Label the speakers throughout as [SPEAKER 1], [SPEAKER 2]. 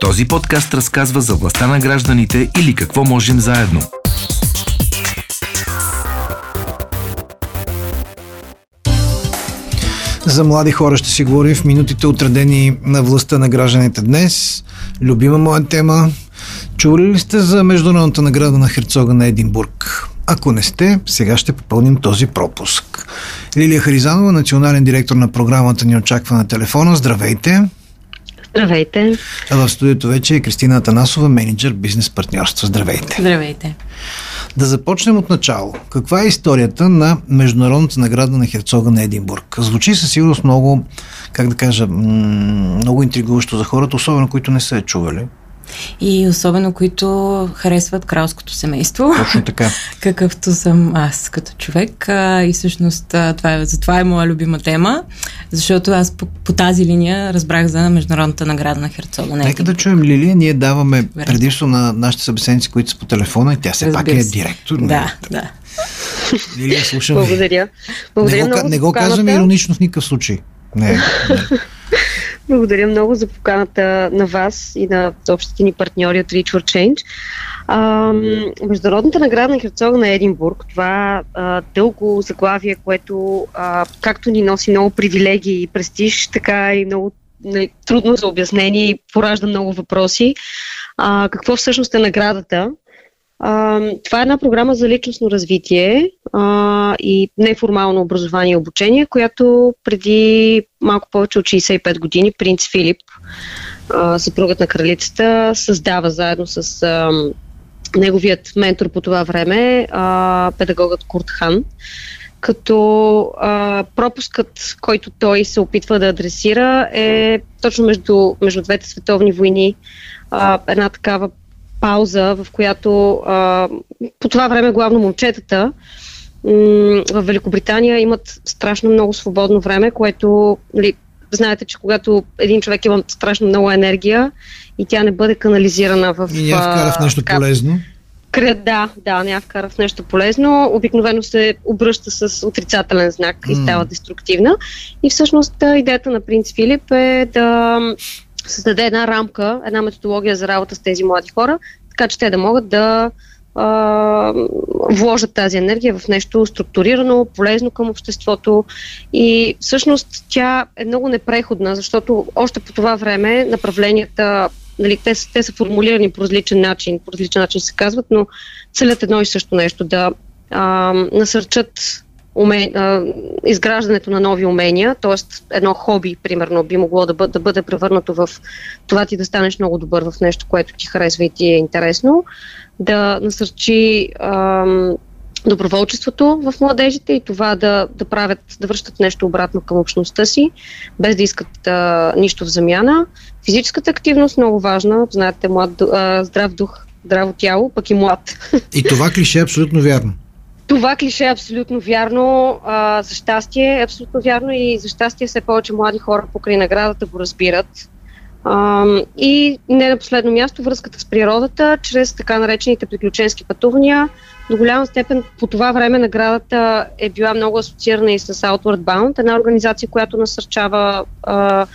[SPEAKER 1] Този подкаст разказва за властта на гражданите или какво можем заедно.
[SPEAKER 2] За млади хора ще си говорим в минутите отредени на властта на гражданите днес. Любима моя тема. Чували ли сте за Международната награда на Херцога на Единбург? Ако не сте, сега ще попълним този пропуск. Лилия Харизанова, национален директор на програмата ни очаква на телефона. Здравейте!
[SPEAKER 3] Здравейте!
[SPEAKER 2] А в студиото вече е Кристина Атанасова, менеджер бизнес партньорство. Здравейте!
[SPEAKER 3] Здравейте!
[SPEAKER 2] Да започнем от начало. Каква е историята на Международната награда на Херцога на Единбург? Звучи със сигурност много, как да кажа, много интригуващо за хората, особено които не са е чували.
[SPEAKER 3] И особено които харесват кралското семейство.
[SPEAKER 2] Точно така.
[SPEAKER 3] Какъвто съм аз като човек. И всъщност това е, затова е моя любима тема, защото аз по, по тази линия разбрах за Международната награда на Херцога.
[SPEAKER 2] Нека да чуем Лилия. Ние даваме предимство на нашите събеседници, които са по телефона и тя все пак е директор.
[SPEAKER 3] Да, да.
[SPEAKER 2] Лилия, слушам
[SPEAKER 3] Благодаря.
[SPEAKER 2] Благодаря не го, не го казваме иронично в никакъв случай. Не, не.
[SPEAKER 3] Благодаря много за поканата на вас и на общите ни партньори от Reach for Change. А, Международната награда на Херцога на Единбург, това а, дълго заглавие, което а, както ни носи много привилегии и престиж, така и много нали, трудно за обяснение и поражда много въпроси. А, какво всъщност е наградата? Това е една програма за личностно развитие а, и неформално образование и обучение, която преди малко повече от 65 години принц Филип, а, съпругът на кралицата, създава заедно с а, неговият ментор по това време, а, педагогът Курт Хан като а, пропускът, който той се опитва да адресира е точно между, между двете световни войни. А, една такава пауза, в която а, по това време главно момчетата в Великобритания имат страшно много свободно време, което нали, знаете, че когато един човек има страшно много енергия и тя не бъде канализирана в...
[SPEAKER 2] И няма вкара в нещо полезно.
[SPEAKER 3] Да, да, няма вкара в нещо полезно. Обикновено се обръща с отрицателен знак и става деструктивна. И всъщност идеята на принц Филип е да създаде една рамка, една методология за работа с тези млади хора, така че те да могат да а, вложат тази енергия в нещо структурирано, полезно към обществото. И всъщност тя е много непреходна, защото още по това време направленията, нали, те, те са формулирани по различен начин, по различен начин се казват, но целят едно и също нещо да а, насърчат уме, а, изграждането на нови умения, т.е. едно хоби, примерно, би могло да, бъде, да бъде превърнато в това ти да станеш много добър в нещо, което ти харесва и ти е интересно, да насърчи а, доброволчеството в младежите и това да, да правят, да връщат нещо обратно към общността си, без да искат а, нищо в замяна. Физическата активност много важна, знаете, млад, а, здрав дух, здраво тяло, пък и млад.
[SPEAKER 2] И това клише е абсолютно вярно.
[SPEAKER 3] Това клише е абсолютно вярно. А, за щастие е абсолютно вярно и за щастие все повече млади хора покрай наградата го разбират. А, и не на последно място връзката с природата, чрез така наречените приключенски пътувания. До голяма степен по това време наградата е била много асоциирана и с Outward Bound, една организация, която насърчава а,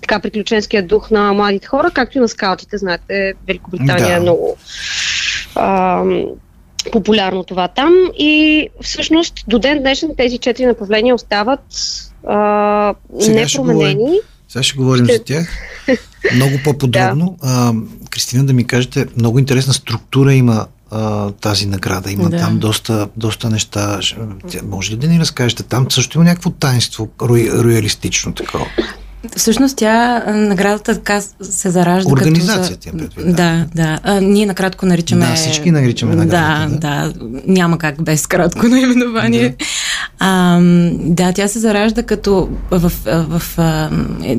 [SPEAKER 3] така приключенския дух на младите хора, както и на скаутите. Знаете, Великобритания да. е много а, популярно това там и всъщност до ден днешен тези четири направления остават а,
[SPEAKER 2] Сега
[SPEAKER 3] непроменени.
[SPEAKER 2] Ще Сега ще говорим ще... за тях много по-подробно. да. А, Кристина, да ми кажете, много интересна структура има а, тази награда. Има да. там доста, доста неща. Може ли да ни разкажете? Там също има някакво таинство, роялистично такова.
[SPEAKER 3] Всъщност тя, наградата така се заражда
[SPEAKER 2] Организацията
[SPEAKER 3] като... За... Да, да. А, ние накратко наричаме...
[SPEAKER 2] Да, всички наричаме наградата.
[SPEAKER 3] Да, да. да. Няма как без кратко наименование. Да. А, да, тя се заражда като в, в, в, в е,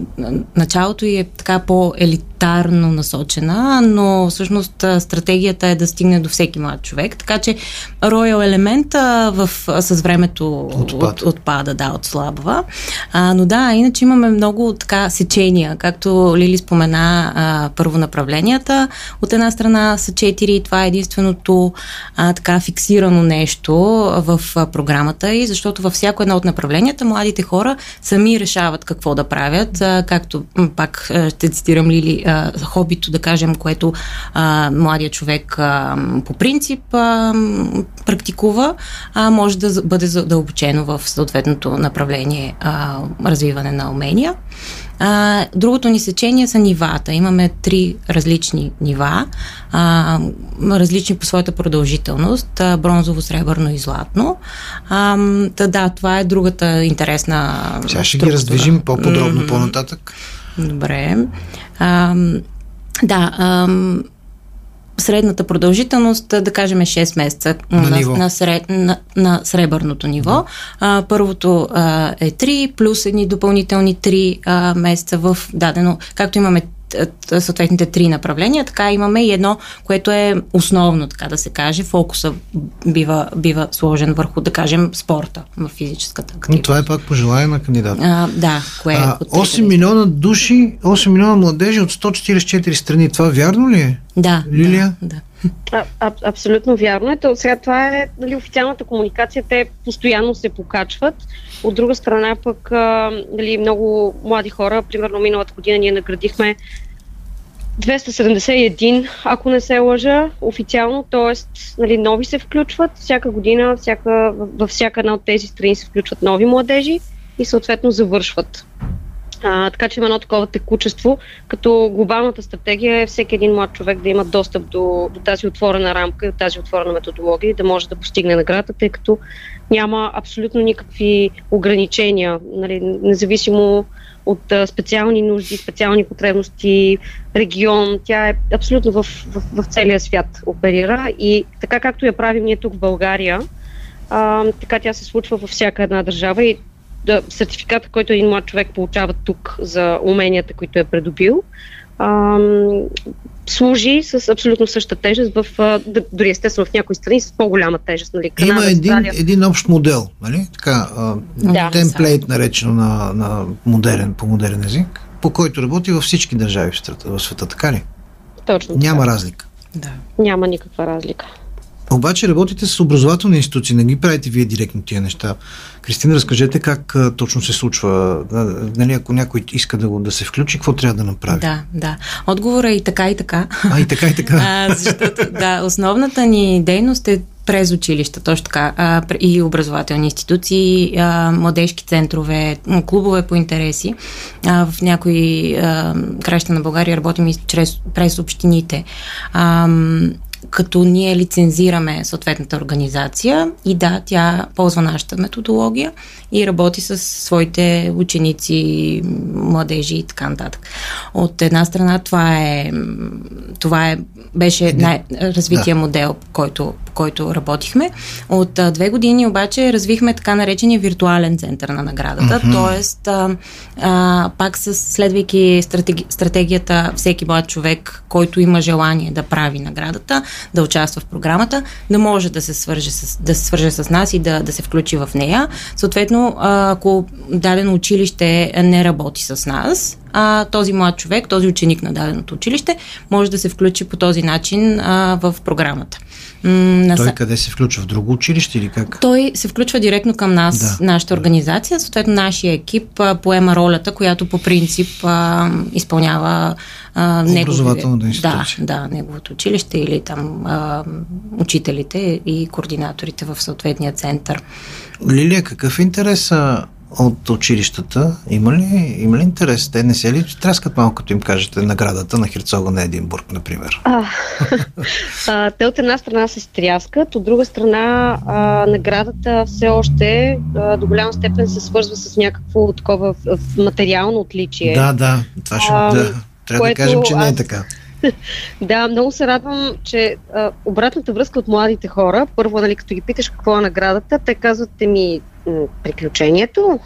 [SPEAKER 3] началото и е така по-елитарно насочена, но всъщност стратегията е да стигне до всеки млад човек. Така че роял елемента в, с времето
[SPEAKER 2] отпада, от,
[SPEAKER 3] отпада да, отслабва. А, но да, иначе имаме много така сечения, както Лили спомена а, първо направленията. От една страна са четири, това е единственото а, така фиксирано нещо в а, програмата и защото във всяко едно от направленията младите хора сами решават какво да правят, а, както пак ще цитирам Лили,
[SPEAKER 4] а, хобито, да кажем, което а, младия човек а, по принцип а, практикува, а, може да бъде задълбочено в съответното направление а, развиване на умения. А, другото ни сечение са нивата. Имаме три различни нива, а, различни по своята продължителност а, бронзово, сребърно и златно. А, да, да, това е другата интересна.
[SPEAKER 2] Сега ще структура. ги раздвижим по-подробно mm-hmm. по-нататък.
[SPEAKER 4] Добре. А, да. А, средната продължителност, да кажем, е 6 месеца
[SPEAKER 2] на, на, на,
[SPEAKER 4] сред, на, на сребърното ниво. А, първото а, е 3, плюс едни допълнителни 3 а, месеца в дадено, както имаме съответните три направления, така имаме и едно, което е основно, така да се каже. Фокуса бива, бива сложен върху, да кажем, спорта в физическата активност.
[SPEAKER 2] Но това е пак пожелание на кандидата. А,
[SPEAKER 4] да, кое е?
[SPEAKER 2] А, 8 милиона души, 8 милиона младежи от 144 страни. Това вярно ли е?
[SPEAKER 4] Да.
[SPEAKER 2] Лилия?
[SPEAKER 4] Да, да.
[SPEAKER 3] А, а, абсолютно вярно е. Сега това е нали, официалната комуникация. Те постоянно се покачват. От друга страна пък а, нали, много млади хора, примерно миналата година ние наградихме 271, ако не се лъжа, официално, т.е. Нали, нови се включват всяка година, всяка, във всяка една от тези страни се включват нови младежи и съответно завършват. А, така че има едно такова текучество, като глобалната стратегия е всеки един млад човек да има достъп до, до тази отворена рамка и до тази отворена методология и да може да постигне наградата, тъй като няма абсолютно никакви ограничения, нали, независимо от а, специални нужди, специални потребности, регион. Тя е абсолютно в, в, в целия свят оперира и така както я правим ние тук в България, а, така тя се случва във всяка една държава и да, сертификата, който един млад човек получава тук за уменията, които е придобил, а, служи с абсолютно същата тежест, в, дори естествено в някои страни с по-голяма тежест. Нали,
[SPEAKER 2] Канада, Има един, един общ модел, нали? така, да, темплейт наречено на, на модерен, по модерен език, по който работи във всички държави в света, в света така ли?
[SPEAKER 3] Точно.
[SPEAKER 2] Няма така. разлика.
[SPEAKER 4] Да.
[SPEAKER 3] Няма никаква разлика.
[SPEAKER 2] Обаче работите с образователни институции, не ги правите вие директно тия неща. Кристина, разкажете как а, точно се случва. Нали, ако някой иска да, го, да се включи, какво трябва да направи?
[SPEAKER 4] Да, да. Отговора е и така, и така.
[SPEAKER 2] А, и така, и така.
[SPEAKER 4] а, защото, да, основната ни дейност е през училища, точно така, а, и образователни институции, а, младежки центрове, клубове по интереси. А, в някои а, краища на България работим и чрез, през общините. А, като ние лицензираме съответната организация и да, тя ползва нашата методология и работи с своите ученици, младежи и така нататък. От една страна това е, това е беше най-развития да. модел, който, който работихме. От а, две години обаче развихме така наречения виртуален център на наградата, mm-hmm. т.е. Пак с, следвайки стратеги, стратегията всеки млад човек, който има желание да прави наградата, да участва в програмата, да може да се свърже с, да се свърже с нас и да, да се включи в нея. Съответно, ако дадено училище не работи с нас, а, този млад човек, този ученик на даденото училище, може да се включи по този начин а, в програмата.
[SPEAKER 2] М- Той къде се включва? В друго училище или как?
[SPEAKER 4] Той се включва директно към нас, да. нашата организация. Съответно, нашия екип а, поема ролята, която по принцип а, изпълнява
[SPEAKER 2] а, негови,
[SPEAKER 4] да, да, неговото училище или там а, учителите и координаторите в съответния център.
[SPEAKER 2] Лилия, какъв интерес от училищата, има ли, има ли интерес? Те не се ли трескат малко, като им кажете наградата на Херцога на Единбург, например? А,
[SPEAKER 3] а, те от една страна се стряскат, от друга страна а, наградата все още а, до голяма степен се свързва с някакво такова материално отличие.
[SPEAKER 2] Да, да, това ще а, да, трябва да кажем, че не е така.
[SPEAKER 3] да, много се радвам, че а, обратната връзка от младите хора, първо, нали, като ги питаш какво е наградата, те казват ми приключението.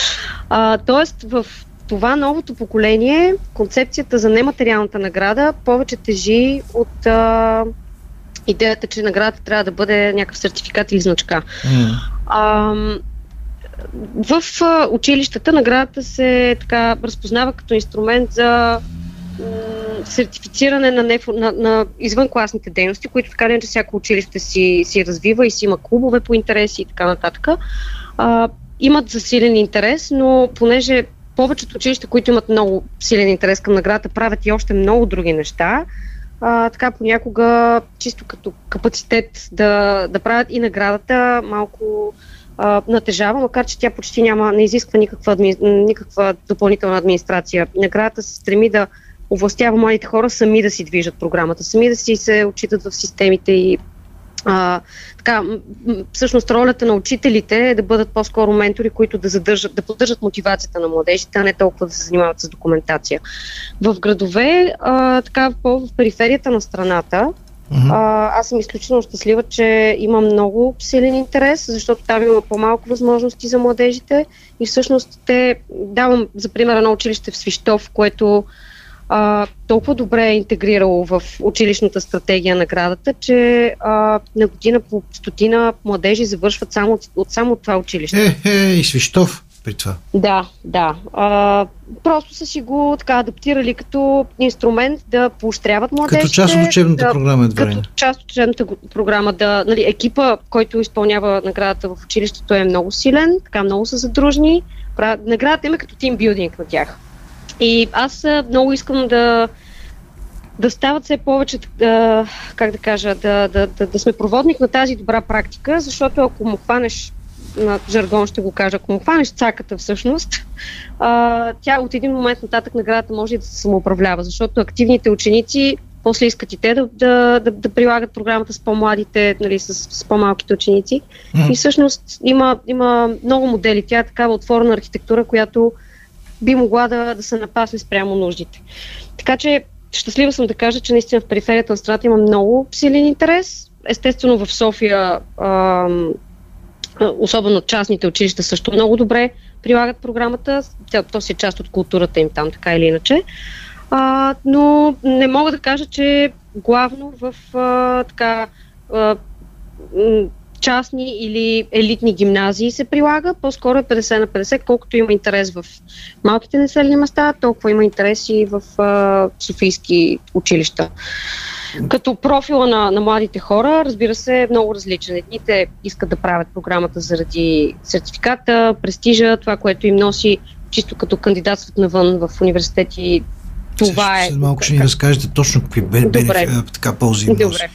[SPEAKER 3] а, тоест, в това новото поколение, концепцията за нематериалната награда повече тежи от а, идеята, че наградата трябва да бъде някакъв сертификат или значка. Mm. А, в училищата наградата се така разпознава като инструмент за сертифициране на, нефо, на, на извънкласните дейности, които така не че всяко училище си, си развива и си има клубове по интереси и така нататък. А, имат засилен интерес, но понеже повечето училища, които имат много силен интерес към наградата, правят и още много други неща. А, така понякога, чисто като капацитет да, да правят и наградата, малко а, натежава, макар че тя почти няма, не изисква никаква, адми, никаква допълнителна администрация. Наградата се стреми да овластява младите хора сами да си движат програмата, сами да си се отчитат в системите и а, така, всъщност ролята на учителите е да бъдат по-скоро ментори, които да, задържат, да поддържат мотивацията на младежите, а не толкова да се занимават с документация. В градове, а, така по в периферията на страната, Uh-huh. А, аз съм изключително щастлива, че има много силен интерес, защото там има по-малко възможности за младежите и всъщност те, давам за пример едно училище в Свищов, което а, толкова добре е интегрирало в училищната стратегия на градата, че а, на година по стотина младежи завършват само от, от само от това училище.
[SPEAKER 2] Е, е, и Свищов при това.
[SPEAKER 3] Да, да. А, просто са си го така адаптирали като инструмент да поощряват младежите.
[SPEAKER 2] Като част от учебната
[SPEAKER 3] да,
[SPEAKER 2] програма е
[SPEAKER 3] Като част от учебната програма. Да, нали, екипа, който изпълнява наградата в училището е много силен, така много са задружни. Наградата има като тимбилдинг на тях. И аз много искам да, да стават все повече, да, как да кажа, да, да, да, да сме проводник на тази добра практика, защото ако му хванеш на жаргон ще го кажа, ако му хванеш цаката всъщност, а, тя от един момент нататък наградата може и да се самоуправлява, защото активните ученици после искат и те да, да, да, да прилагат програмата с по-младите, нали, с, с по-малките ученици. Mm. И всъщност има, има много модели. Тя е такава отворена архитектура, която би могла да, да се напасне спрямо нуждите. Така че щастлива съм да кажа, че наистина в периферията на страната има много силен интерес. Естествено в София, а, особено частните училища също много добре прилагат програмата. То, то си е част от културата им там, така или иначе. А, но не мога да кажа, че главно в а, така а, частни или елитни гимназии се прилага, по-скоро е 50 на 50, колкото има интерес в малките населени места, толкова има интерес и в а, софийски училища. Като профила на, на младите хора, разбира се, е много различен. Едните искат да правят програмата заради сертификата, престижа, това, което им носи чисто като кандидатстват навън в университети. Това
[SPEAKER 2] е. Малко ще ни разкажете точно какви бенефи, така ползи Добре.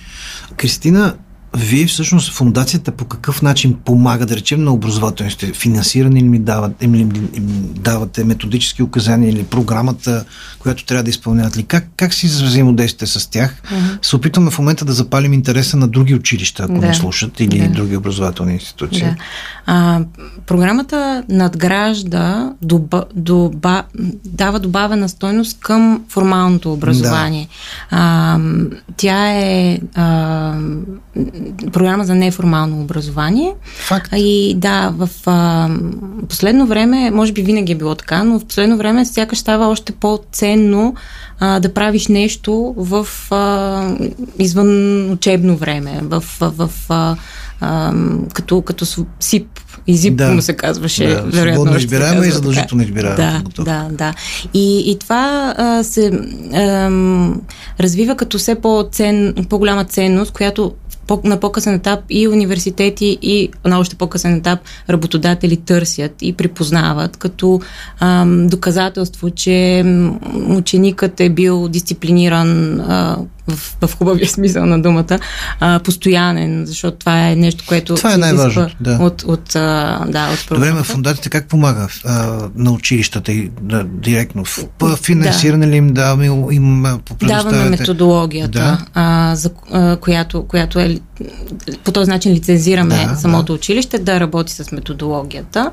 [SPEAKER 2] Кристина, вие всъщност фундацията по какъв начин помага, да речем, на образователните? Финансиране ли ми дават, им, им, им давате методически указания или програмата, която трябва да изпълняват ли? Как, как си взаимодействате с тях? Uh-huh. Се опитваме в момента да запалим интереса на други училища, ако да. не слушат, или да. други образователни институции. Да.
[SPEAKER 4] А, програмата надгражда, доба, доба, дава добавена стойност към формалното образование. Да. А, тя е а, програма за неформално образование.
[SPEAKER 2] Факт.
[SPEAKER 4] И да, в а, последно време, може би винаги е било така, но в последно време сякаш става още по-ценно а, да правиш нещо в а, извън учебно време, в, в, в а, а, като, като СИП и ЗИП да, му се казваше.
[SPEAKER 2] Да, вероятно, избираема и задължително избираема.
[SPEAKER 4] Да, да, да. И, и това а, се а, развива като все по-цен, по-голяма ценност, която по, на по-късен етап и университети и на още по-късен етап работодатели търсят и припознават като ам, доказателство, че ученикът е бил дисциплиниран а, в, в хубавия смисъл на думата, а, постоянен, защото това е нещо, което
[SPEAKER 2] това е най-важно, да.
[SPEAKER 4] от, от, а, да, от
[SPEAKER 2] Добре, на фундацията как помага а, на училищата и да, директно? В, финансиране да. ли им да, им, им
[SPEAKER 4] Даваме методологията, да. а, за, а, която, която е по този начин лицензираме да, самото да. училище да работи с методологията.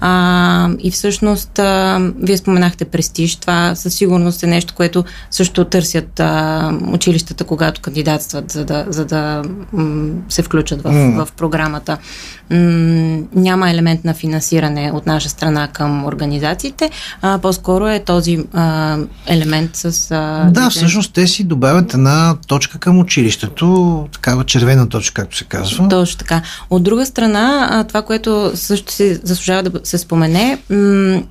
[SPEAKER 4] А, и всъщност, а, вие споменахте престиж, това със сигурност е нещо, което също търсят а, училищата, когато кандидатстват, за да, за да м- се включат в, mm. в програмата. М- няма елемент на финансиране от наша страна към организациите, а по-скоро е този а, елемент с. А,
[SPEAKER 2] да, всъщност те си добавят една точка към училището, такава червена точка, както се казва.
[SPEAKER 4] Точно така. От друга страна, това, което също се заслужава да се спомене, м-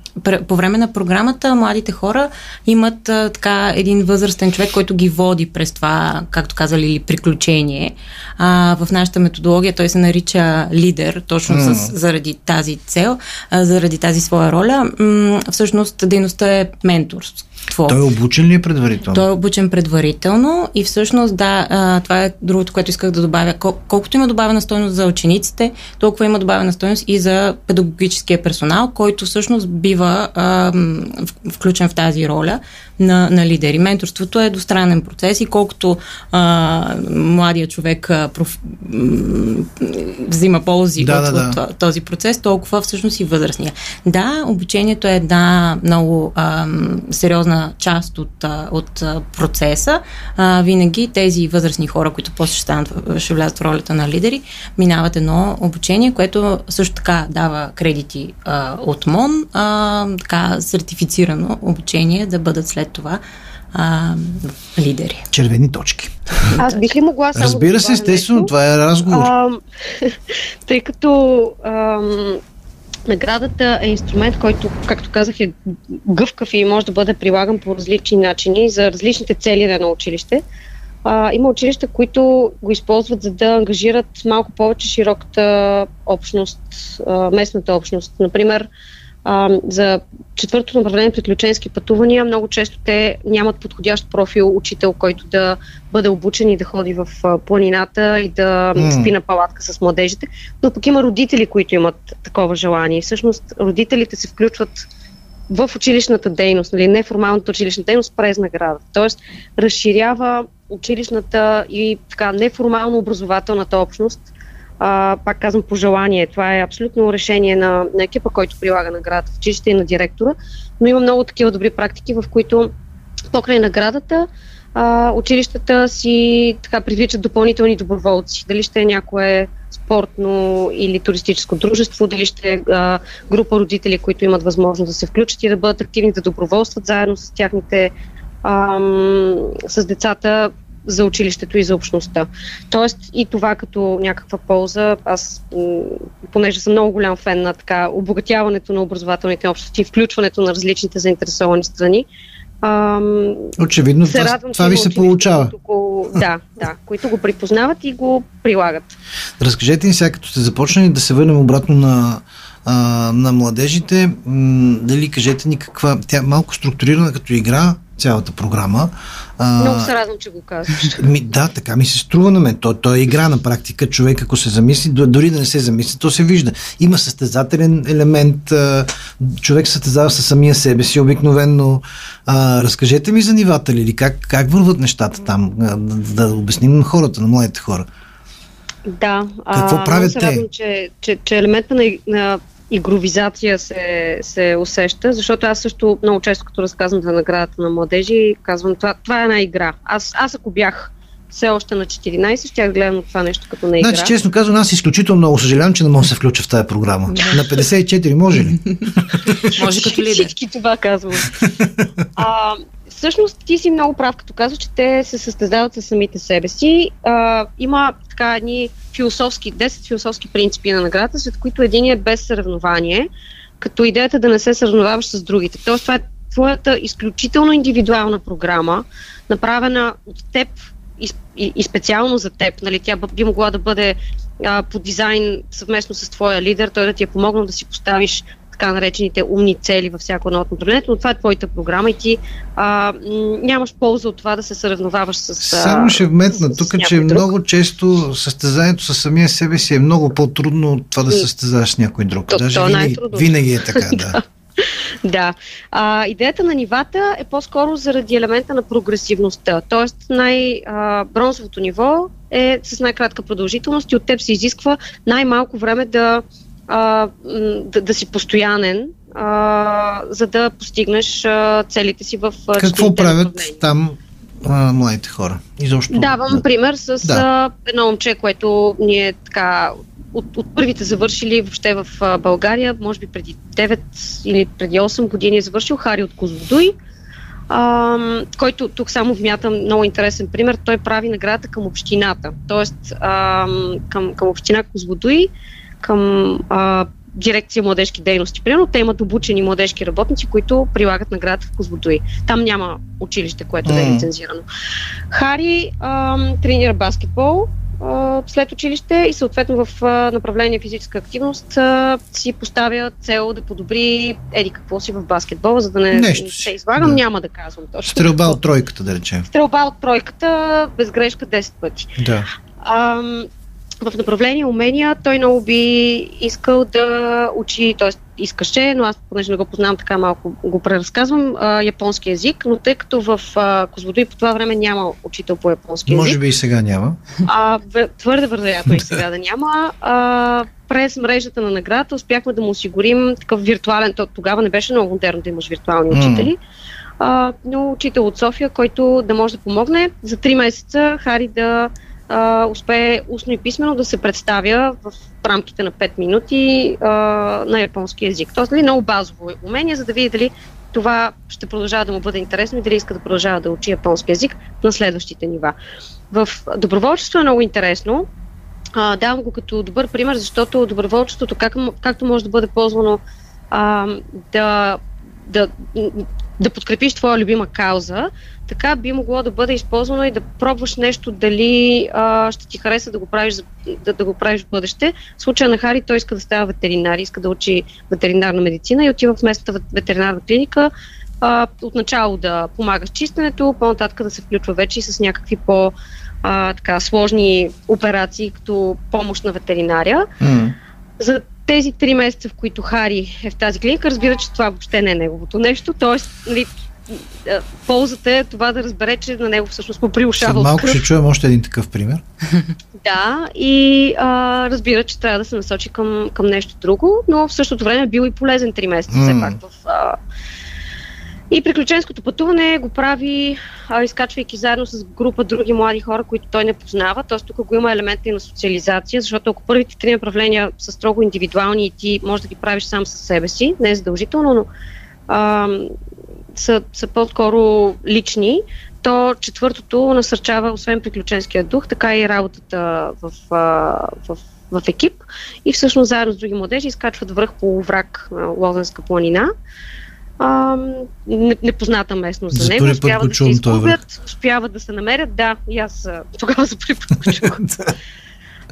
[SPEAKER 4] по време на програмата младите хора имат а, така един възрастен човек, който ги води през през това, както казали, приключение. А, в нашата методология той се нарича лидер, точно mm. с, заради тази цел, а, заради тази своя роля. М- всъщност дейността е менторство
[SPEAKER 2] какво. Той е обучен ли е предварително?
[SPEAKER 4] Той е обучен предварително и всъщност, да, а, това е другото, което исках да добавя. Кол- колкото има добавена стойност за учениците, толкова има добавена стойност и за педагогическия персонал, който всъщност бива а, включен в тази роля на, на лидери. Менторството е двустранен процес и колкото а, младия човек а, проф, взима ползи да, от, да, да. от този процес, толкова всъщност и възрастния. Да, обучението е една много а, сериозна част от, от процеса. А, винаги тези възрастни хора, които после ще, станат, ще влязат в ролята на лидери, минават едно обучение, което също така дава кредити а, от МОН, а, така сертифицирано обучение да бъдат след това а, лидери.
[SPEAKER 2] Червени точки.
[SPEAKER 3] Аз бих ли могла само
[SPEAKER 2] Разбира се, естествено, това е разговор. А,
[SPEAKER 3] тъй като а, наградата е инструмент, който, както казах, е гъвкав и може да бъде прилаган по различни начини за различните цели на едно училище. А, има училища, които го използват за да ангажират малко повече широката общност, а, местната общност. Например, а, за четвъртото направление приключенски пътувания, много често те нямат подходящ профил учител, който да бъде обучен и да ходи в планината и да mm. спи на палатка с младежите, но пък има родители, които имат такова желание. Всъщност родителите се включват в училищната дейност, нали, неформалната училищна дейност през награда. Тоест, разширява училищната и така неформално образователната общност а, пак казвам, пожелание. Това е абсолютно решение на, на екипа, който прилага наградата в училище и на директора, но има много такива добри практики, в които покрай наградата а, училищата си така привличат допълнителни доброволци. Дали ще е някое спортно или туристическо дружество, дали ще е а, група родители, които имат възможност да се включат и да бъдат активни, да доброволстват заедно с тяхните ам, с децата за училището и за общността. Тоест и това като някаква полза, аз, понеже съм много голям фен на така обогатяването на образователните общности включването на различните заинтересовани страни,
[SPEAKER 2] Ам, Очевидно, се това, радвам, това ви се получава.
[SPEAKER 3] Които го, да, да, които го припознават и го прилагат.
[SPEAKER 2] Разкажете ни сега, като сте започнали да се върнем обратно на, а, на младежите, м- дали кажете ни каква, тя е малко структурирана като игра, цялата програма.
[SPEAKER 3] А, Много се радвам, че го казваш.
[SPEAKER 2] Ми, да, така ми се струва на мен. То, то е игра на практика. Човек, ако се замисли, дори да не се замисли, то се вижда. Има състезателен елемент. Човек състезава със самия себе си обикновенно. А, разкажете ми за нивата ли, как, как върват нещата там, да, да обясним на хората, на младите хора.
[SPEAKER 3] Да.
[SPEAKER 2] Какво а, правят те? Радвам,
[SPEAKER 3] че, че, че елемента на, на игровизация се, се усеща, защото аз също много често, като разказвам за наградата на младежи, казвам, това, това е една игра. Аз, аз ако бях все още на 14, ще я гледам това нещо като на игра.
[SPEAKER 2] Значи, честно казвам, аз изключително много съжалявам, че не мога да се включа в тази програма. на 54 може ли?
[SPEAKER 4] може като лидер.
[SPEAKER 3] Всички това казвам. А, всъщност ти си много прав, като казваш, че те се състезават със самите себе си. А, има така едни философски, 10 философски принципи на наградата, след които един е без съревнование, като идеята да не се съревноваваш с другите. Тоест това е твоята изключително индивидуална програма, направена от теб и, и, и специално за теб. Нали, тя би могла да бъде а, по дизайн съвместно с твоя лидер, той да ти е помогнал да си поставиш така наречените умни цели във всяко едно от направлението, но това е твоята програма и ти а, нямаш полза от това да се съревноваваш с.
[SPEAKER 2] Само ще вметна тук, че друг. много често състезанието с самия себе си е много по-трудно от това да състезаваш с някой друг. То, Даже то е винаги, винаги е така, да.
[SPEAKER 3] Да. А, идеята на нивата е по-скоро заради елемента на прогресивността. Тоест най-бронзовото ниво е с най-кратка продължителност и от теб се изисква най-малко време да а, да, да си постоянен, а, за да постигнеш а, целите си в
[SPEAKER 2] Какво правят там а, младите хора?
[SPEAKER 3] Изобщо, Давам да. пример с да. а, едно момче, което ние така от, от първите завършили въобще в а, България, може би преди 9 или преди 8 години е завършил Хари от Козлодуй, а, който тук само вмятам много интересен пример. Той прави наградата към общината, т.е. към, към община Козлодуй към а, дирекция младежки дейности. Примерно те имат обучени младежки работници, които прилагат наградата в Козлодуи. Там няма училище, което да е лицензирано. Хари ам, тренира баскетбол, след училище и съответно в направление физическа активност си поставя цел да подобри еди какво си в баскетбола, за да не Нещо се излагам, да. няма да казвам точно.
[SPEAKER 2] Стрелба от тройката, да речем.
[SPEAKER 3] Стрелба от тройката, без грешка 10 пъти.
[SPEAKER 2] Да.
[SPEAKER 3] Ам, в направление умения той много би искал да учи, т.е. искаше, но аз понеже не го познавам така малко го преразказвам, а, японски язик, но тъй като в а, Козлодуй по това време няма учител по японски язик.
[SPEAKER 2] Може би и сега няма.
[SPEAKER 3] А, твърде вероятно и сега да няма. А, през мрежата на наградата успяхме да му осигурим такъв виртуален, то, тогава не беше много модерно да имаш виртуални учители, mm. а, но учител от София, който да може да помогне за три месеца Хари да а, успее устно и писмено да се представя в рамките на 5 минути а, на японски язик. Тоест, нали, много базово умение, за да види дали това ще продължава да му бъде интересно и дали иска да продължава да учи японски язик на следващите нива. В доброволчество е много интересно. А, давам го като добър пример, защото доброволчеството, как, както може да бъде ползвано а, да, да, да подкрепиш твоя любима кауза, така би могло да бъде използвано и да пробваш нещо дали а, ще ти хареса да го правиш да, да го правиш в бъдеще. В случая на Хари той иска да става ветеринар, иска да учи ветеринарна медицина и отива в местната ветеринарна клиника а, отначало да помага с чистенето, по-нататък да се включва вече и с някакви по- а, така, сложни операции, като помощ на ветеринария. Mm. За тези три месеца, в които Хари е в тази клиника, разбира, че това въобще не е неговото нещо. Тоест, нали, ползата е това да разбере, че на него всъщност му приушава
[SPEAKER 2] След малко ще чуем още един такъв пример.
[SPEAKER 3] Да, и а, разбира, че трябва да се насочи към, към нещо друго, но в същото време е бил и полезен три месеца mm. все пак в... А, и приключенското пътуване го прави, а, изкачвайки заедно с група други млади хора, които той не познава. Тоест тук го има елементи и на социализация, защото ако първите три направления са строго индивидуални и ти можеш да ги правиш сам със себе си, не е задължително, но а, са, са по-скоро лични, то четвъртото насърчава, освен приключенския дух, така и работата в, в, в екип. И всъщност заедно с други младежи изкачват връх по враг на Лозенска планина. А, непозната местност за, за него. Успяват да се изгубят, успяват да се намерят. Да, и аз тогава за първи път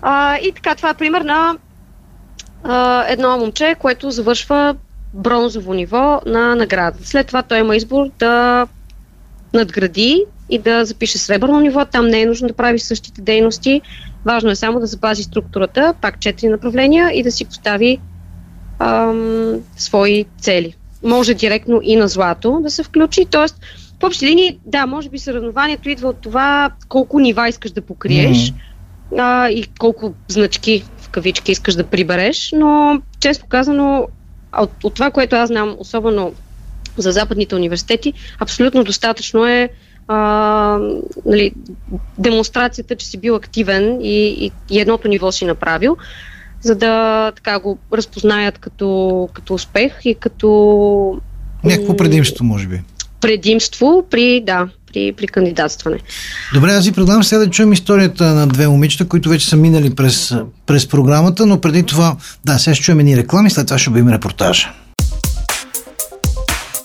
[SPEAKER 3] а, и така, това е пример на а, едно момче, което завършва бронзово ниво на награда. След това той има избор да надгради и да запише сребърно ниво. Там не е нужно да прави същите дейности. Важно е само да запази структурата, пак четири направления и да си постави ам, свои цели. Може директно и на злато да се включи. Тоест, в общи линии, да, може би съревнованието идва от това колко нива искаш да покриеш mm-hmm. а, и колко значки в кавички искаш да прибереш, но често казано от, от това, което аз знам, особено за западните университети, абсолютно достатъчно е а, нали, демонстрацията, че си бил активен и, и, и едното ниво си направил, за да така го разпознаят като, като успех и като...
[SPEAKER 2] Някакво предимство, може би.
[SPEAKER 3] Предимство при, да, при, при кандидатстване.
[SPEAKER 2] Добре, аз ви предлагам сега да чуем историята на две момичета, които вече са минали през, през програмата, но преди това, да, сега ще чуем ни реклами, след това ще обявим репортажа.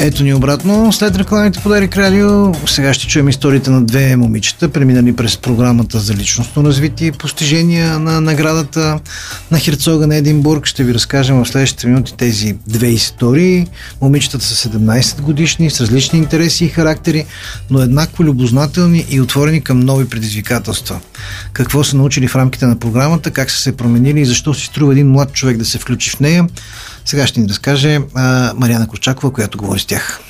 [SPEAKER 2] Ето ни обратно. След рекламите по Дарик Радио, сега ще чуем историите на две момичета, преминали през програмата за личностно развитие и постижения на наградата на Херцога на Единбург. Ще ви разкажем в следващите минути тези две истории. Момичетата са 17 годишни, с различни интереси и характери, но еднакво любознателни и отворени към нови предизвикателства. Какво са научили в рамките на програмата, как са се променили и защо си струва един млад човек да се включи в нея, сега ще ни разкаже а, Марияна Корчакова, която говори с тях.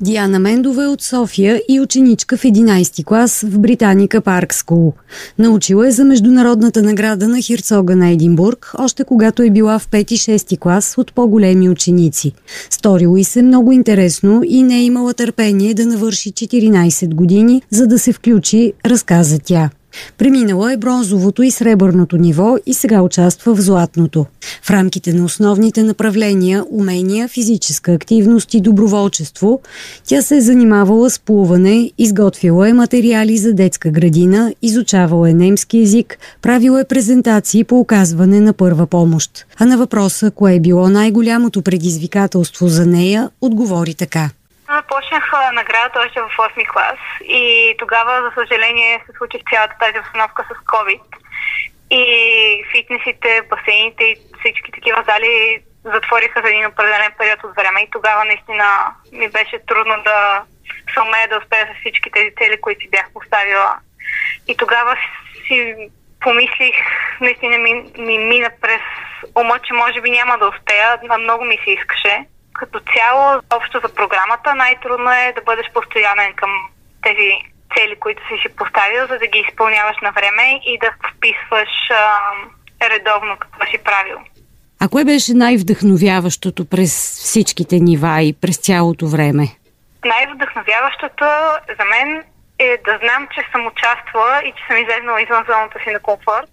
[SPEAKER 5] Диана Мендова е от София и ученичка в 11 клас в Британика Парк Скул. Научила е за международната награда на Херцога на Единбург, още когато е била в 5-6 клас от по-големи ученици. Сторило и се много интересно и не е имала търпение да навърши 14 години, за да се включи, разказа тя. Преминала е бронзовото и сребърното ниво и сега участва в златното. В рамките на основните направления умения, физическа активност и доброволчество, тя се е занимавала с плуване, изготвила е материали за детска градина, изучавала е немски язик, правила е презентации по оказване на първа помощ. А на въпроса, кое е било най-голямото предизвикателство за нея, отговори така.
[SPEAKER 6] Започнах наградата още в 8 клас и тогава, за съжаление, се случи цялата тази обстановка с COVID. И фитнесите, басейните и всички такива зали затвориха за един определен период от време и тогава наистина ми беше трудно да се умея да успея с всички тези цели, които си бях поставила. И тогава си помислих, наистина ми, ми мина през ума, че може би няма да успея, а много ми се искаше. Като цяло, общо за програмата, най-трудно е да бъдеш постоянен към тези цели, които си си поставил, за да ги изпълняваш на време и да вписваш а, редовно какво си правил.
[SPEAKER 5] А кое беше най-вдъхновяващото през всичките нива и през цялото време?
[SPEAKER 6] Най-вдъхновяващото за мен е да знам, че съм участвала и че съм излезнала извън зоната си на комфорт,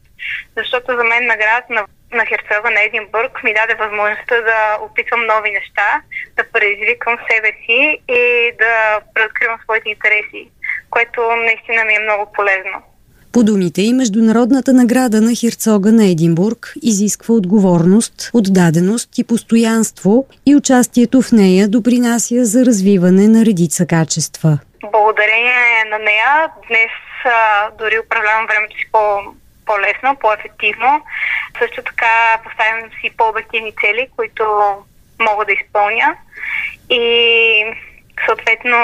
[SPEAKER 6] защото за мен наградата на на Херцога на Единбург ми даде възможността да опитвам нови неща, да предизвикам себе си и да преоткривам своите интереси, което наистина ми е много полезно.
[SPEAKER 5] По думите и Международната награда на Херцога на Единбург изисква отговорност, отдаденост и постоянство и участието в нея допринася за развиване на редица качества.
[SPEAKER 6] Благодарение на нея днес а, дори управлявам времето си по по-лесно, по-ефективно. Също така поставям си по-обективни цели, които мога да изпълня и съответно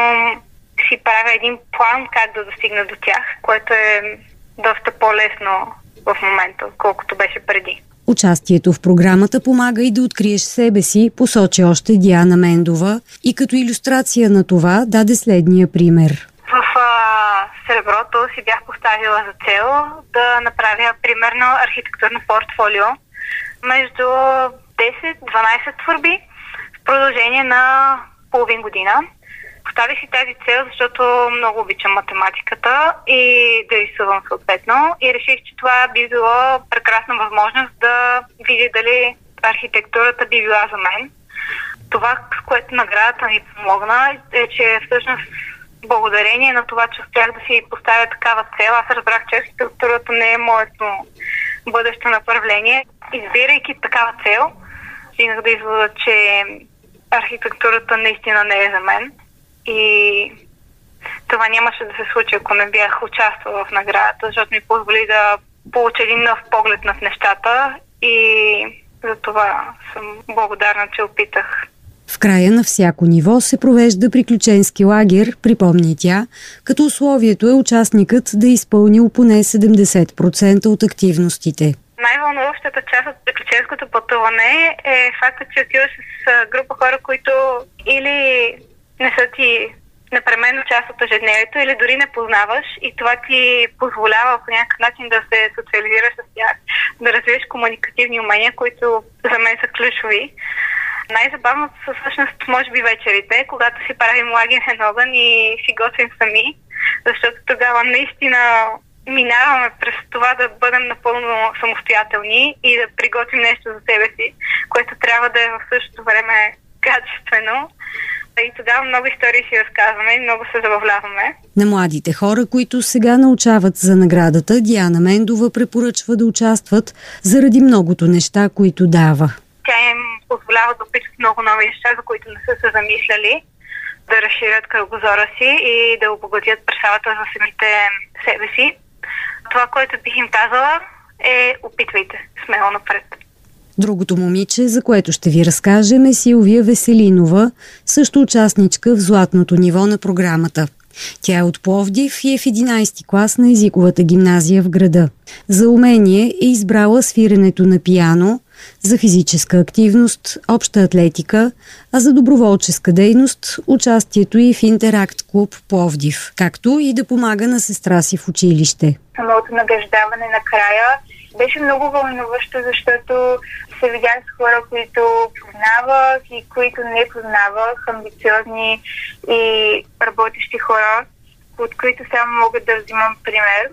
[SPEAKER 6] си правя един план как да достигна до тях, което е доста по-лесно в момента, колкото беше преди.
[SPEAKER 5] Участието в програмата помага и да откриеш себе си, посочи още Диана Мендова и като иллюстрация на това даде следния пример.
[SPEAKER 6] Среброто си бях поставила за цел да направя примерно архитектурно портфолио между 10-12 творби в продължение на половин година. Поставих си тази цел, защото много обичам математиката и да рисувам съответно. И реших, че това би било прекрасна възможност да видя дали архитектурата би била за мен. Това, с което наградата ми помогна, е, че всъщност благодарение на това, че успях да си поставя такава цел, аз разбрах, че архитектурата не е моето бъдещо направление. Избирайки такава цел, стигнах да извода, че архитектурата наистина не е за мен. И това нямаше да се случи, ако не бях участвала в наградата, защото ми позволи да получа един нов поглед над нещата и за това съм благодарна, че опитах.
[SPEAKER 5] В края на всяко ниво се провежда приключенски лагер, припомни тя, като условието е участникът да изпълнил поне 70% от активностите.
[SPEAKER 6] Най-вълнуващата част от приключенското пътуване е факта, че отиваш с група хора, които или не са ти непременно част от ежедневието или дори не познаваш и това ти позволява по някакъв начин да се социализираш с тях, да развиеш комуникативни умения, които за мен са ключови. Най-забавното са всъщност, може би, вечерите, когато си правим лагерен огън и си готвим сами, защото тогава наистина минаваме през това да бъдем напълно самостоятелни и да приготвим нещо за себе си, което трябва да е в същото време качествено. И тогава много истории си разказваме и много се забавляваме.
[SPEAKER 5] На младите хора, които сега научават за наградата, Диана Мендова препоръчва да участват заради многото неща, които дава.
[SPEAKER 6] Тя им позволява да опитат много нови неща, за които не са се замисляли, да разширят кръгозора си и да обогатят представата за самите себе си. Това, което бих им казала е опитвайте смело напред.
[SPEAKER 5] Другото момиче, за което ще ви разкажем е Силвия Веселинова, също участничка в златното ниво на програмата. Тя е от Пловдив и е в 11 клас на езиковата гимназия в града. За умение е избрала свиренето на пияно, за физическа активност, обща атлетика, а за доброволческа дейност участието и в Интеракт клуб Пловдив, както и да помага на сестра си в училище.
[SPEAKER 6] Самото награждаване накрая беше много вълнуващо, защото се видях с хора, които познавах и които не познавах, амбициозни и работещи хора, от които само мога да взимам пример.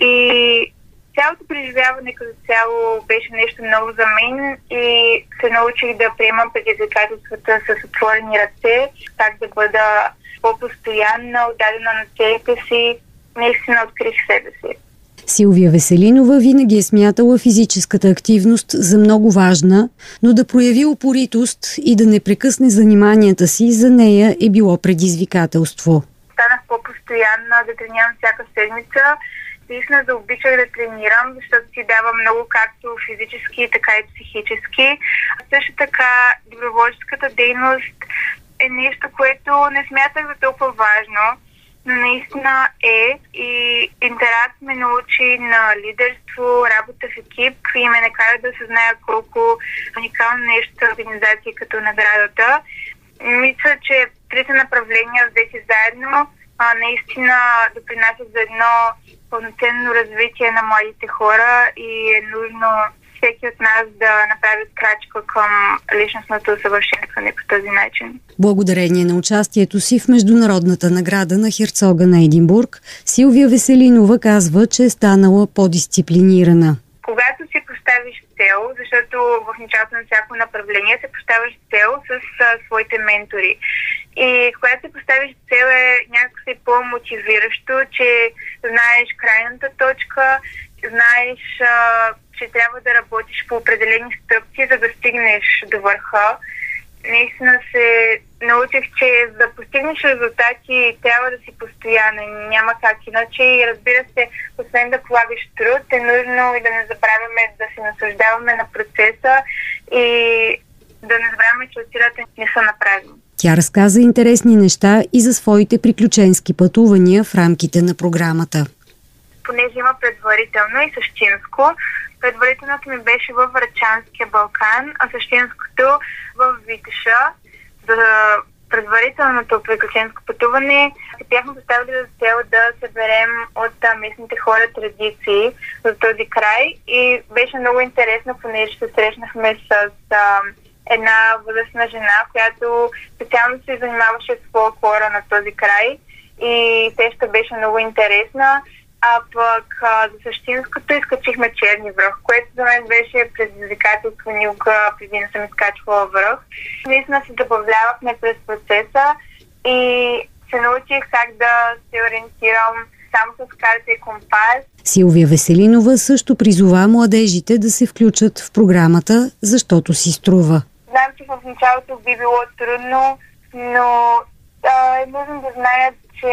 [SPEAKER 7] И цялото преживяване като цяло беше нещо ново за мен и се научих да приемам предизвикателствата с отворени ръце, как да бъда по-постоянна, отдадена на целите си. Наистина открих себе си.
[SPEAKER 5] Силвия Веселинова винаги е смятала физическата активност за много важна, но да прояви упоритост и да не прекъсне заниманията си за нея е било предизвикателство.
[SPEAKER 7] Станах по-постоянна да тренирам всяка седмица. Наистина да обичах да тренирам, защото си дава много както физически, така и психически. Също така доброволческата дейност е нещо, което не смятах за толкова важно но наистина е и интеракт ме научи на лидерство, работа в екип и ме накара да се знае колко уникално нещо е организация като наградата. Мисля, че трите направления взети заедно а, наистина допринасят за едно пълноценно развитие на младите хора и е нужно всеки от нас да направи крачка към личностното усъвършенстване по този начин.
[SPEAKER 5] Благодарение на участието си в Международната награда на Херцога на Единбург, Силвия Веселинова казва, че е станала по-дисциплинирана.
[SPEAKER 7] Когато си поставиш цел, защото в началото на всяко направление се поставяш цел с а, своите ментори. И когато се поставиш цел е някакси по-мотивиращо, че знаеш крайната точка, знаеш а, че трябва да работиш по определени стъпки, за да стигнеш до върха. Наистина се научих, че за да постигнеш резултати трябва да си постоянен. Няма как иначе. И разбира се, освен да полагаш труд, е нужно и да не забравяме да се наслаждаваме на процеса и да не забравяме, че усилията не са направени.
[SPEAKER 5] Тя разказа интересни неща и за своите приключенски пътувания в рамките на програмата.
[SPEAKER 7] Понеже има предварително и същинско, Предварителното ми беше във Врачанския Балкан, а същинското в Витеша. За предварителното приключенско пътуване си бяхме поставили за цел да съберем от местните хора традиции за този край и беше много интересно, понеже се срещнахме с една възрастна жена, която специално се занимаваше с фолклора на този край и среща беше много интересна а пък а, за същинското изкачихме черни връх, което за мен беше предизвикателство никога преди не съм изкачвала връх. Наистина се забавлявахме през процеса и се научих как да се ориентирам само с карта и компас.
[SPEAKER 5] Силвия Веселинова също призова младежите да се включат в програмата, защото си струва.
[SPEAKER 7] Знам, че в началото би било трудно, но а, е нужно да знаят, че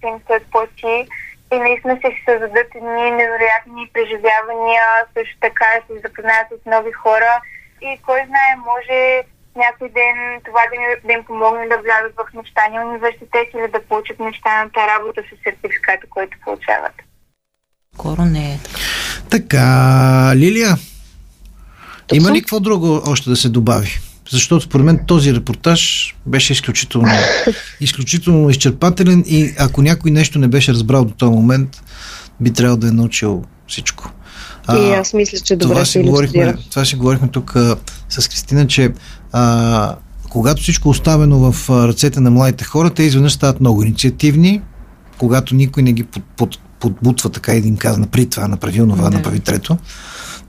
[SPEAKER 7] се им се плати и наистина ще се създадат едни невероятни преживявания, също така ще се запознаят с нови хора и кой знае, може някой ден това да им, да им помогне да влязат в мечтания университет или да получат мечтаната работа с сертификата, който получават.
[SPEAKER 4] Скоро не е така.
[SPEAKER 2] Така, Лилия, има ли какво друго още да се добави? защото според мен този репортаж беше изключително, изключително изчерпателен и ако някой нещо не беше разбрал до този момент, би трябвало да е научил всичко.
[SPEAKER 3] А, и аз мисля, че добре това
[SPEAKER 2] си говорихме, Това си говорихме тук а, с Кристина, че а, когато всичко е оставено в ръцете на младите хора, те изведнъж стават много инициативни, когато никой не ги под, под, подбутва така и да им казва, направи това, направи това, да. направи трето.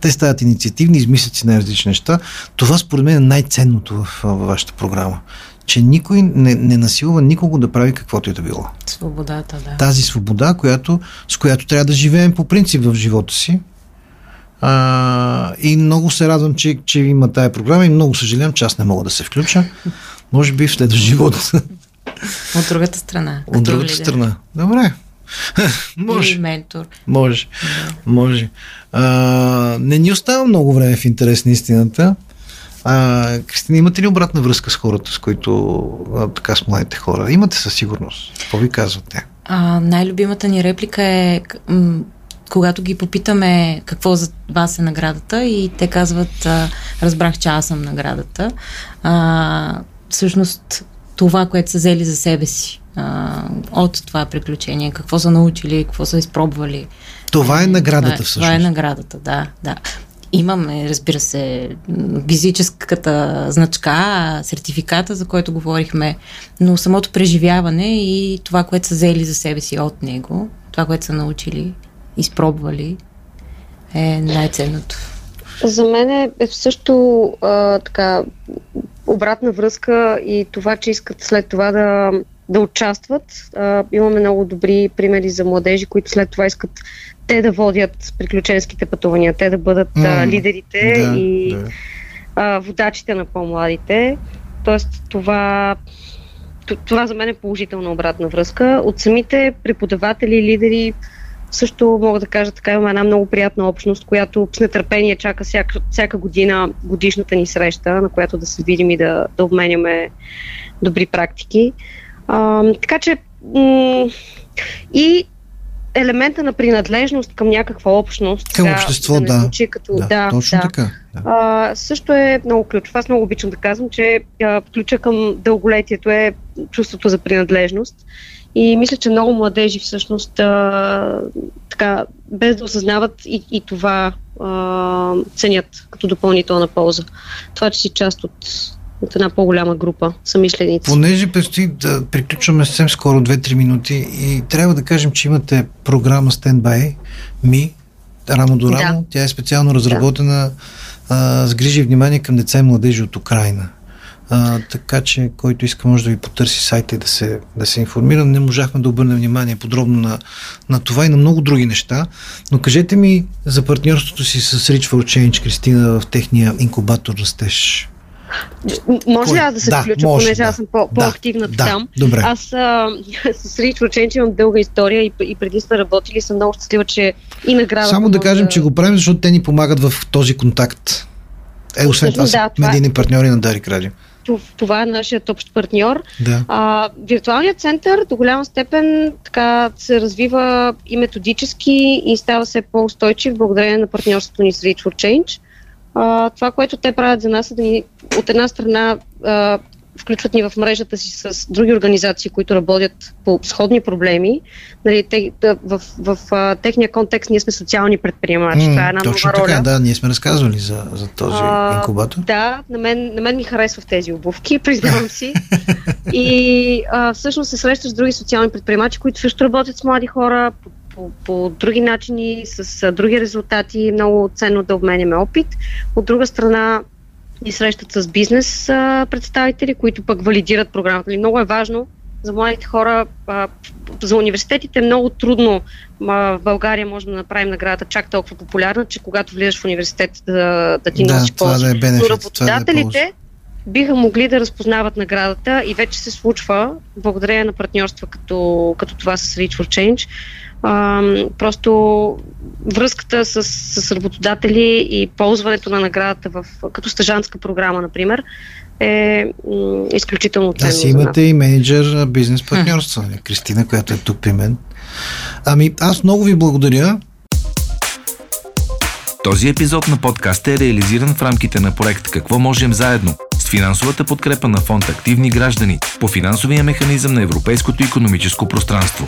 [SPEAKER 2] Те стават инициативни, измислят си най-различни неща. Това според мен е най-ценното в, в вашата програма че никой не, не насилва никого да прави каквото и да било.
[SPEAKER 4] Свободата, да.
[SPEAKER 2] Тази свобода, която, с която трябва да живеем по принцип в живота си. А, и много се радвам, че, че има тая програма и много съжалявам, че аз не мога да се включа. Може би в следващ живот.
[SPEAKER 4] От другата страна.
[SPEAKER 2] От другата лидер. страна. Добре.
[SPEAKER 4] може. Или ментор.
[SPEAKER 2] Може. Да. Може. А, не ни остава много време в интерес на истината. А, Кристина, имате ли обратна връзка с хората, с които а, така с младите хора? Имате със сигурност. Какво ви казват те?
[SPEAKER 4] А, най-любимата ни реплика е когато ги попитаме какво за вас е наградата и те казват а, разбрах, че аз съм наградата. А, всъщност това, което са взели за себе си а, от това приключение, какво са научили, какво са изпробвали.
[SPEAKER 2] Това е наградата това,
[SPEAKER 4] всъщност. Това е наградата, да, да. Имаме, разбира се, физическата значка, сертификата, за който говорихме, но самото преживяване и това, което са взели за себе си от него, това, което са научили, изпробвали, е най-ценното?
[SPEAKER 3] За мен е, е също а, така обратна връзка и това, че искат след това да, да участват. А, имаме много добри примери за младежи, които след това искат те да водят приключенските пътувания, те да бъдат mm, а, лидерите да, и да. А, водачите на по-младите. Тоест това, това за мен е положителна обратна връзка. От самите преподаватели и лидери също мога да кажа така, имаме една много приятна общност, която с нетърпение чака всяка, всяка година годишната ни среща, на която да се видим и да, да обменяме добри практики. А, така че м- и елемента на принадлежност към някаква общност.
[SPEAKER 2] Към общество, да.
[SPEAKER 3] да. Звучи като, да, да
[SPEAKER 2] точно
[SPEAKER 3] да.
[SPEAKER 2] така.
[SPEAKER 3] Да. А, също е много ключов. Аз много обичам да казвам, че а, ключа към дълголетието е чувството за принадлежност. И мисля, че много младежи всъщност а, така, без да осъзнават и, и това а, ценят като допълнителна полза. Това, че си част от, от една по-голяма група самишленици.
[SPEAKER 2] Понеже предстои да приключваме съвсем скоро 2-3 минути и трябва да кажем, че имате програма Standby Ми, рамо до рамо. Да. Тя е специално разработена да. а, с грижи и внимание към деца и младежи от Украина. А, така че, който иска, може да ви потърси сайта и да се, да се информира. Не можахме да обърнем внимание подробно на, на това и на много други неща. Но кажете ми за партньорството си с Rich for Change, Кристина, в техния инкубатор растеж.
[SPEAKER 3] Може ли аз да се да, включа, може, понеже да, аз съм по- по-активна
[SPEAKER 2] да,
[SPEAKER 3] там?
[SPEAKER 2] Добре.
[SPEAKER 3] Аз а, с for Change имам дълга история и, и преди сме работили, съм много щастлива, че и награда.
[SPEAKER 2] Само да кажем, да... че го правим, защото те ни помагат в този контакт. Е, освен това, да, това медийни партньори на Дарик Радио
[SPEAKER 3] това е нашият общ партньор.
[SPEAKER 2] Да.
[SPEAKER 3] А, виртуалният център до голяма степен така се развива и методически и става все по-устойчив благодарение на партньорството ни с Reach for Change. А, това, което те правят за нас е да ни от една страна а, включват ни в мрежата си с други организации, които работят по сходни проблеми. Нали, те, да, в, в, в техния контекст ние сме социални предприемачи. Mm, Това е една
[SPEAKER 2] точно
[SPEAKER 3] нова
[SPEAKER 2] така,
[SPEAKER 3] роля.
[SPEAKER 2] да, ние сме разказвали за, за този а, инкубатор.
[SPEAKER 3] Да, на мен, на мен ми харесва в тези обувки, признавам си. и а, всъщност се срещаш с други социални предприемачи, които също работят с млади хора по, по, други начини, с а, други резултати. Много ценно да обменяме опит. От друга страна, и срещат с бизнес а, представители, които пък валидират програмата. Нали, много е важно за младите хора, а, за университетите е много трудно а, в България можем да направим наградата чак толкова популярна, че когато влизаш в университет да, да ти
[SPEAKER 2] да,
[SPEAKER 3] носи полза.
[SPEAKER 2] Да е бенефит,
[SPEAKER 3] Но работодателите да е биха могли да разпознават наградата и вече се случва благодарение на партньорства като, като това с Reach for Change а, просто връзката с, с работодатели и ползването на наградата в, като стъжанска програма, например, е м, изключително ценно.
[SPEAKER 2] Да, си имате и менеджер на бизнес партньорство, mm. Кристина, която е тук при мен. Ами, аз много ви благодаря.
[SPEAKER 1] Този епизод на подкаста е реализиран в рамките на проект Какво можем заедно с финансовата подкрепа на фонд Активни граждани по финансовия механизъм на Европейското економическо пространство.